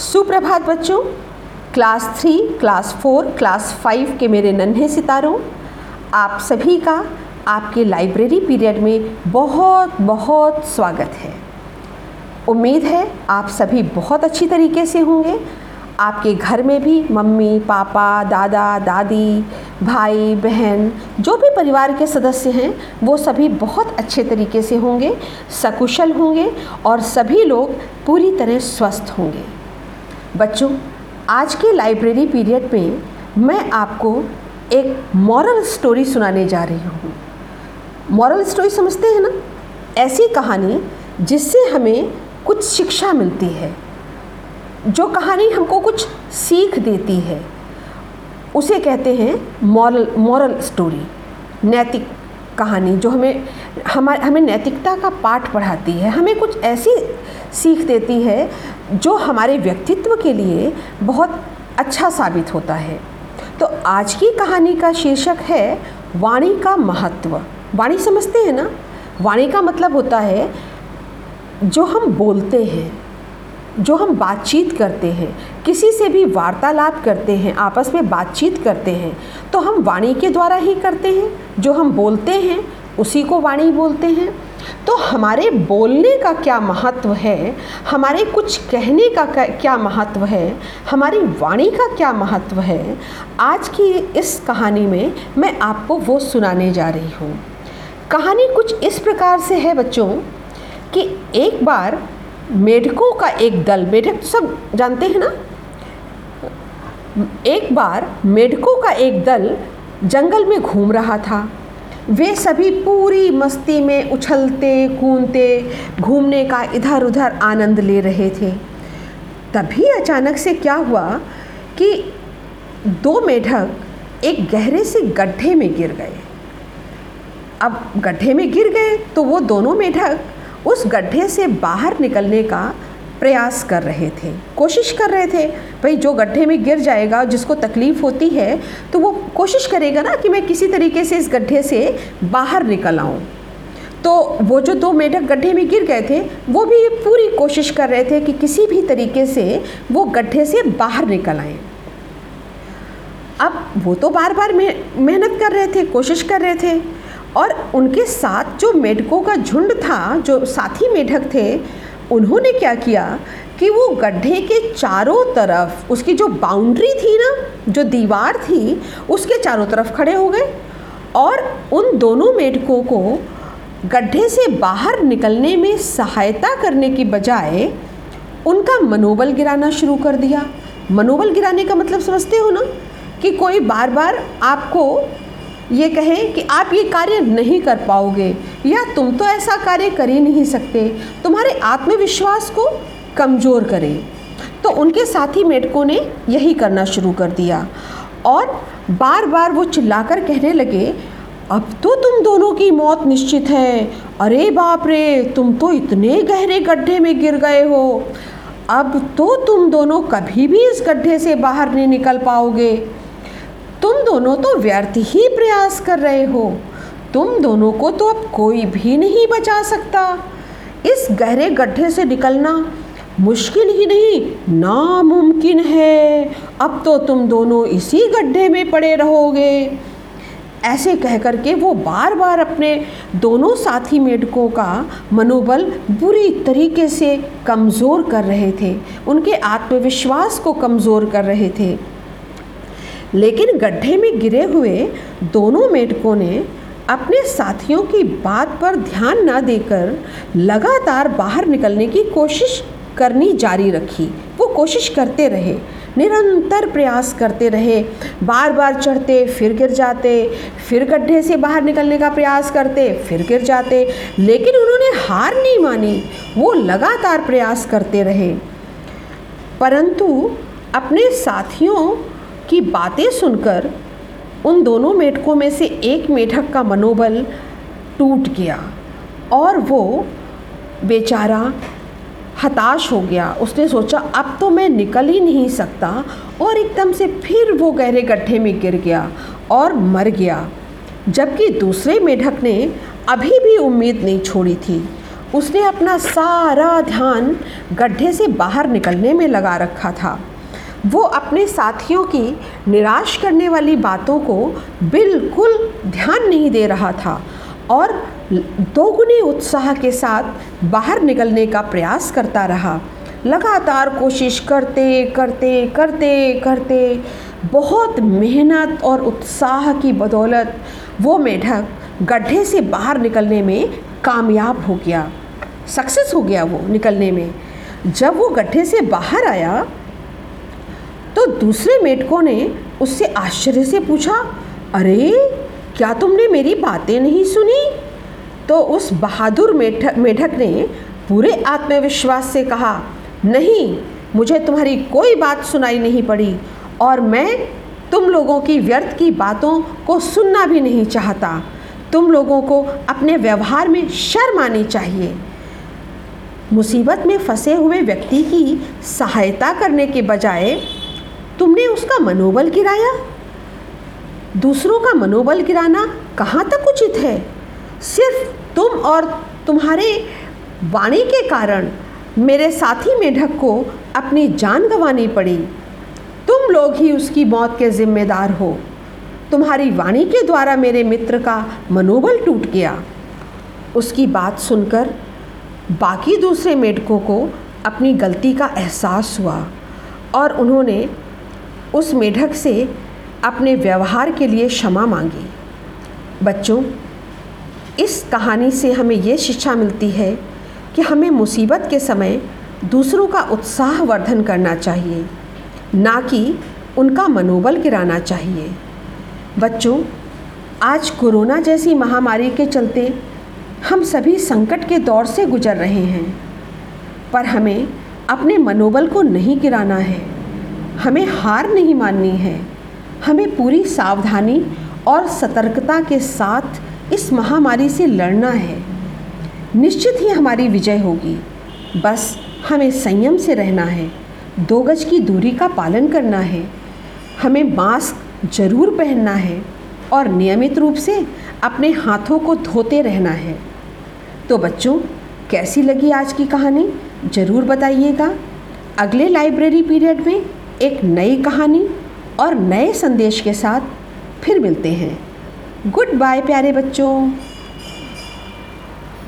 सुप्रभात बच्चों। Class three, class four, class five के मेरे नन्हे सितारों, आप सभी का आपके लाइब्रेरी पीरियड में बहुत बहुत स्वागत है। उम्मीद है आप सभी बहुत अच्छी तरीके से होंगे। आपके घर में भी मम्मी, पापा, दादा, दादी, भाई, बहन, जो भी परिवार के सदस्य हैं, वो सभी बहुत अच्छे तरीके से होंगे, सकुशल होंगे और सभी लोग पूरी तरह स्वस्थ होंगे। बच्चों, आज के लाइब्रेरी पीरियड में मैं आपको एक मॉरल स्टोरी सुनाने जा रही हूँ। मॉरल स्टोरी समझते हैं ना? ऐसी कहानी जिससे हमें कुछ शिक्षा मिलती है। जो कहानी हमको कुछ सीख देती है। उसे कहते हैं मॉरल मॉरल स्टोरी नैतिक कहानी, जो हमें, हमारे, हमें नैतिकता का पाठ पढ़ाती है। हमें कुछ ऐसी सीख देती है जो हमारे व्यक्तित्व के लिए बहुत अच्छा साबित होता है। तो आज की कहानी का शीर्षक है वाणी का महत्व। वाणी समझते हैं ना? वाणी का मतलब होता है जो हम बोलते हैं, जो हम बातचीत करते हैं, किसी से भी वार्तालाप करते हैं, आपस में बातचीत करते हैं तो हम वाणी के द्वारा ही करते हैं। जो हम बोलते हैं, उसी को वाणी बोलते हैं। तो हमारे बोलने का क्या महत्व है? हमारे कुछ कहने का क्या महत्व है? हमारी वाणी का क्या महत्व है? आज की इस कहानी में मैं आपको वो सुनाने जा रही हूँ। कहानी कुछ इस प्रकार से है बच्चों कि एक बार मेढकों का एक दल, मेढक तो सब जानते हैं ना? एक बार मेढकों का एक दल जंगल में घूम रहा था। वे सभी पूरी मस्ती में उछलते, कूदते, घूमने का इधर उधर आनंद ले रहे थे। तभी अचानक से क्या हुआ कि दो मेढक एक गहरे से गड्ढे में गिर गए। अब गड्ढे में गिर गए तो वो दोनों मेढक उस गड्ढे से बाहर निकलने का प्रयास कर रहे थे, कोशिश कर रहे थे, भाई, जो गड्ढे में गिर जाएगा, जिसको तकलीफ़ होती है तो वो कोशिश करेगा ना कि मैं किसी तरीके से इस गड्ढे से बाहर निकल आऊँ। तो वो जो दो मेढक गड्ढे में गिर गए थे, वो भी पूरी कोशिश कर रहे थे कि किसी भी तरीके से वो गड्ढे से बाहर निकल आए। अब वो तो बार बार मेहनत कर रहे थे, कोशिश कर रहे थे, और उनके साथ जो मेढकों का झुंड था, जो साथी मेढक थे उन्होंने क्या किया कि वो गड्ढे के चारों तरफ़, उसकी जो बाउंड्री थी ना, जो दीवार थी, उसके चारों तरफ़ खड़े हो गए और उन दोनों मेढकों को गड्ढे से बाहर निकलने में सहायता करने की बजाय उनका मनोबल गिराना शुरू कर दिया। मनोबल गिराने का मतलब समझते हो ना कि कोई बार बार आपको ये कहें कि आप ये कार्य नहीं कर पाओगे, या तुम तो ऐसा कार्य कर ही नहीं सकते। तुम्हारे आत्मविश्वास को कमज़ोर करें। तो उनके साथी मेढकों ने यही करना शुरू कर दिया। और बार बार वो चिल्लाकर कहने लगे, अब तो तुम दोनों की मौत निश्चित है। अरे बाप रे, तुम तो इतने गहरे गड्ढे में गिर गए हो। अब तो तुम दोनों कभी भी इस गड्ढे से बाहर नहीं निकल पाओगे। तुम दोनों तो व्यर्थ ही प्रयास कर रहे हो। तुम दोनों को तो अब कोई भी नहीं बचा सकता। इस गहरे गड्ढे से निकलना मुश्किल ही नहीं, नामुमकिन है। अब तो तुम दोनों इसी गड्ढे में पड़े रहोगे। ऐसे कह कर के वो बार बार अपने दोनों साथी मेढकों का मनोबल बुरी तरीके से कमज़ोर कर रहे थे। उनके आत्मविश्वास को कमज़ोर कर रहे थे। लेकिन गड्ढे में गिरे हुए दोनों मेढकों ने अपने साथियों की बात पर ध्यान न देकर लगातार बाहर निकलने की कोशिश करनी जारी रखी। वो कोशिश करते रहे, निरंतर प्रयास करते रहे बार बार चढ़ते, फिर गिर जाते, फिर गड्ढे से बाहर निकलने का प्रयास करते, फिर गिर जाते, लेकिन उन्होंने हार नहीं मानी। वो लगातार प्रयास करते रहे। परंतु अपने साथियों की बातें सुनकर उन दोनों मेढकों में से एक मेढक का मनोबल टूट गया और वो बेचारा हताश हो गया। उसने सोचा, अब तो मैं निकल ही नहीं सकता। और एकदम से फिर वो गहरे गड्ढे में गिर गया और मर गया। जबकि दूसरे मेढक ने अभी भी उम्मीद नहीं छोड़ी थी। उसने अपना सारा ध्यान गड्ढे से बाहर निकलने में लगा रखा था। वो अपने साथियों की निराश करने वाली बातों को बिल्कुल ध्यान नहीं दे रहा था और दोगुने उत्साह के साथ बाहर निकलने का प्रयास करता रहा। लगातार कोशिश करते करते करते करते बहुत मेहनत और उत्साह की बदौलत वो मेढक गड्ढे से बाहर निकलने में कामयाब हो गया। सक्सेस हो गया वो निकलने में। जब वो गड्ढे से बाहर आया तो दूसरे मेढकों ने उससे आश्चर्य से पूछा, अरे, क्या तुमने मेरी बातें नहीं सुनी? तो उस बहादुर मेढक मेढक ने पूरे आत्मविश्वास से कहा, नहीं, मुझे तुम्हारी कोई बात सुनाई नहीं पड़ी और मैं तुम लोगों की व्यर्थ की बातों को सुनना भी नहीं चाहता। तुम लोगों को अपने व्यवहार में शर्म आनी चाहिए। मुसीबत में फंसे हुए व्यक्ति की सहायता करने के बजाय तुमने उसका मनोबल गिराया? दूसरों का मनोबल गिराना कहाँ तक उचित है? सिर्फ़ तुम और तुम्हारे वाणी के कारण मेरे साथी मेढक को अपनी जान गंवानी पड़ी। तुम लोग ही उसकी मौत के जिम्मेदार हो। तुम्हारी वाणी के द्वारा मेरे मित्र का मनोबल टूट गया। उसकी बात सुनकर बाकी दूसरे मेढकों को अपनी गलती का एहसास हुआ और उन्होंने उस मेढक से अपने व्यवहार के लिए क्षमा मांगी। बच्चों, इस कहानी से हमें ये शिक्षा मिलती है कि हमें मुसीबत के समय दूसरों का उत्साह वर्धन करना चाहिए, ना कि उनका मनोबल गिराना चाहिए। बच्चों, आज कोरोना जैसी महामारी के चलते हम सभी संकट के दौर से गुजर रहे हैं, पर हमें अपने मनोबल को नहीं गिराना है। हमें हार नहीं माननी है। हमें पूरी सावधानी और सतर्कता के साथ इस महामारी से लड़ना है। निश्चित ही हमारी विजय होगी। बस हमें संयम से रहना है। दो गज की दूरी का पालन करना है। हमें मास्क ज़रूर पहनना है और नियमित रूप से अपने हाथों को धोते रहना है। तो बच्चों, कैसी लगी आज की कहानी? ज़रूर बताइएगा। अगले लाइब्रेरी पीरियड में एक नई कहानी और नए संदेश के साथ फिर मिलते हैं। गुड बाय प्यारे बच्चों।